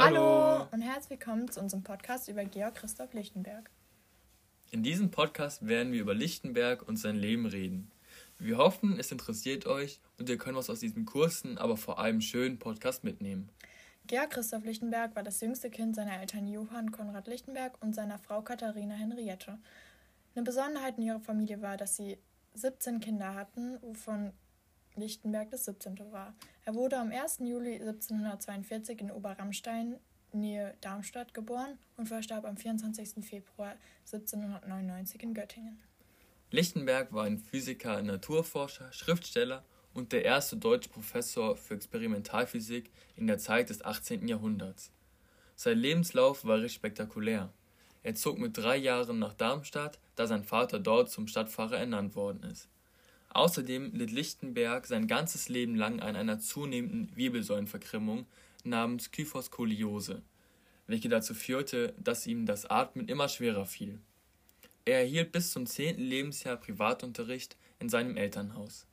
Hallo. und herzlich willkommen zu unserem Podcast über Georg Christoph Lichtenberg. In diesem Podcast werden wir über Lichtenberg und sein Leben reden. Wir hoffen, es interessiert euch und ihr könnt was aus diesem kurzen, aber vor allem schönen Podcast mitnehmen. Georg Christoph Lichtenberg war das jüngste Kind seiner Eltern Johann Konrad Lichtenberg und seiner Frau Katharina Henriette. Eine Besonderheit in ihrer Familie war, dass sie 17 Kinder hatten, wovon Lichtenberg das 17. war. Er wurde am 1. Juli 1742 in Oberramstein, Nähe Darmstadt, geboren und verstarb am 24. Februar 1799 in Göttingen. Lichtenberg war ein Physiker, Naturforscher, Schriftsteller und der erste deutsche Professor für Experimentalphysik in der Zeit des 18. Jahrhunderts. Sein Lebenslauf war recht spektakulär. Er zog mit drei Jahren nach Darmstadt, da sein Vater dort zum Stadtpfarrer ernannt worden ist. Außerdem litt Lichtenberg sein ganzes Leben lang an einer zunehmenden Wirbelsäulenverkrümmung namens Kyphoskoliose, welche dazu führte, dass ihm das Atmen immer schwerer fiel. Er erhielt bis zum zehnten Lebensjahr Privatunterricht in seinem Elternhaus.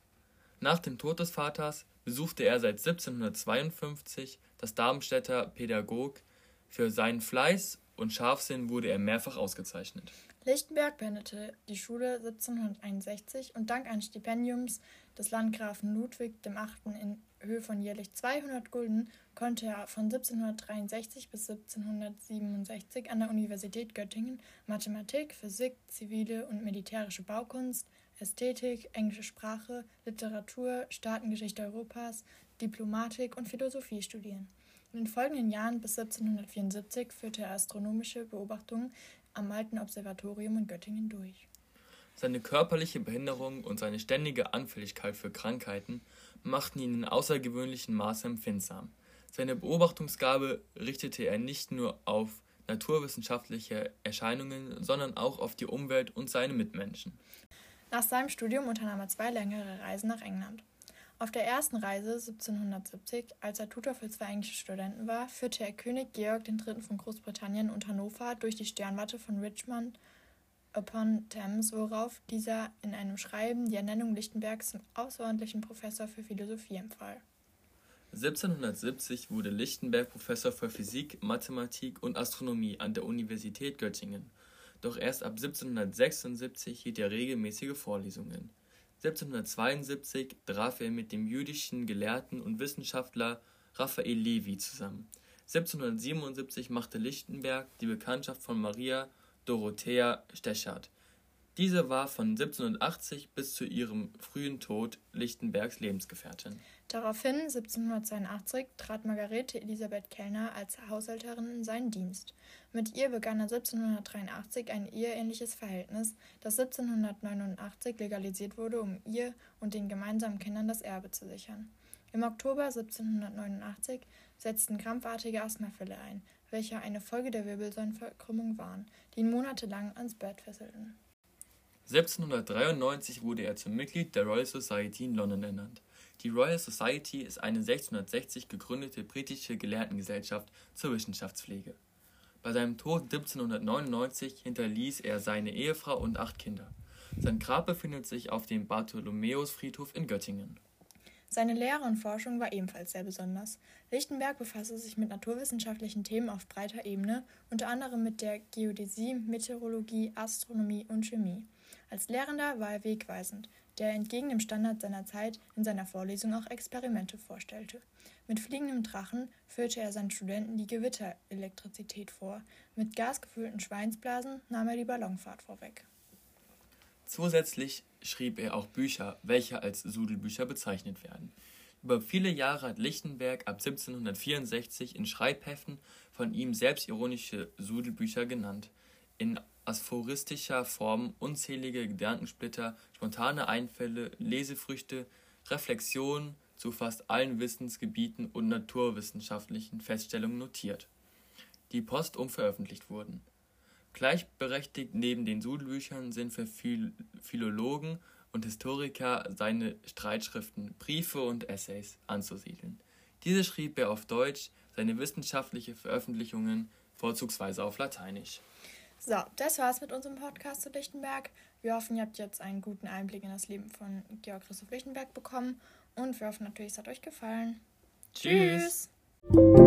Nach dem Tod des Vaters besuchte er seit 1752 das Darmstädter Pädagog. Für seinen Fleiß und Scharfsinn wurde er mehrfach ausgezeichnet. Lichtenberg beendete die Schule 1761 und dank eines Stipendiums des Landgrafen Ludwig VIII. in Höhe von jährlich 200 Gulden konnte er von 1763 bis 1767 an der Universität Göttingen Mathematik, Physik, zivile und militärische Baukunst, Ästhetik, englische Sprache, Literatur, Staatengeschichte Europas, Diplomatik und Philosophie studieren. In den folgenden Jahren bis 1774 führte er astronomische Beobachtungen am Alten Observatorium in Göttingen durch. Seine körperliche Behinderung und seine ständige Anfälligkeit für Krankheiten machten ihn in außergewöhnlichem Maße empfindsam. Seine Beobachtungsgabe richtete er nicht nur auf naturwissenschaftliche Erscheinungen, sondern auch auf die Umwelt und seine Mitmenschen. Nach seinem Studium unternahm er zwei längere Reisen nach England. Auf der ersten Reise 1770, als er Tutor für zwei englische Studenten war, führte er König Georg III. von Großbritannien und Hannover durch die Sternwarte von Richmond upon Thames, worauf dieser in einem Schreiben die Ernennung Lichtenbergs zum außerordentlichen Professor für Philosophie empfahl. 1770 wurde Lichtenberg Professor für Physik, Mathematik und Astronomie an der Universität Göttingen. Doch erst ab 1776 hielt er regelmäßige Vorlesungen. 1772 traf er mit dem jüdischen Gelehrten und Wissenschaftler Raphael Levi zusammen. 1777 machte Lichtenberg die Bekanntschaft von Maria Dorothea Stechert. Diese war von 1780 bis zu ihrem frühen Tod Lichtenbergs Lebensgefährtin. Daraufhin, 1782, trat Margarete Elisabeth Kellner als Haushälterin in seinen Dienst. Mit ihr begann er 1783 ein eheähnliches Verhältnis, das 1789 legalisiert wurde, um ihr und den gemeinsamen Kindern das Erbe zu sichern. Im Oktober 1789 setzten krampfartige Asthmafälle ein, welche eine Folge der Wirbelsäulenverkrümmung waren, die ihn monatelang ans Bett fesselten. 1793 wurde er zum Mitglied der Royal Society in London ernannt. Die Royal Society ist eine 1660 gegründete britische Gelehrtengesellschaft zur Wissenschaftspflege. Bei seinem Tod 1799 hinterließ er seine Ehefrau und acht Kinder. Sein Grab befindet sich auf dem Bartholomäusfriedhof in Göttingen. Seine Lehre und Forschung war ebenfalls sehr besonders. Lichtenberg befasste sich mit naturwissenschaftlichen Themen auf breiter Ebene, unter anderem mit der Geodäsie, Meteorologie, Astronomie und Chemie. Als Lehrender war er wegweisend, der entgegen dem Standard seiner Zeit in seiner Vorlesung auch Experimente vorstellte. Mit fliegendem Drachen führte er seinen Studenten die Gewitterelektrizität vor. Mit gasgefüllten Schweinsblasen nahm er die Ballonfahrt vorweg. Zusätzlich schrieb er auch Bücher, welche als Sudelbücher bezeichnet werden. Über viele Jahre hat Lichtenberg ab 1764 in Schreibheften von ihm selbstironische Sudelbücher genannt. In aphoristischer Form unzählige Gedankensplitter, spontane Einfälle, Lesefrüchte, Reflexionen zu fast allen Wissensgebieten und naturwissenschaftlichen Feststellungen notiert, die postum veröffentlicht wurden. Gleichberechtigt neben den Sudelbüchern sind für Philologen und Historiker seine Streitschriften, Briefe und Essays anzusiedeln. Diese schrieb er auf Deutsch, seine wissenschaftlichen Veröffentlichungen vorzugsweise auf Lateinisch. So, das war's mit unserem Podcast zu Lichtenberg. Wir hoffen, ihr habt jetzt einen guten Einblick in das Leben von Georg Christoph Lichtenberg bekommen und wir hoffen natürlich, es hat euch gefallen. Tschüss. Tschüss.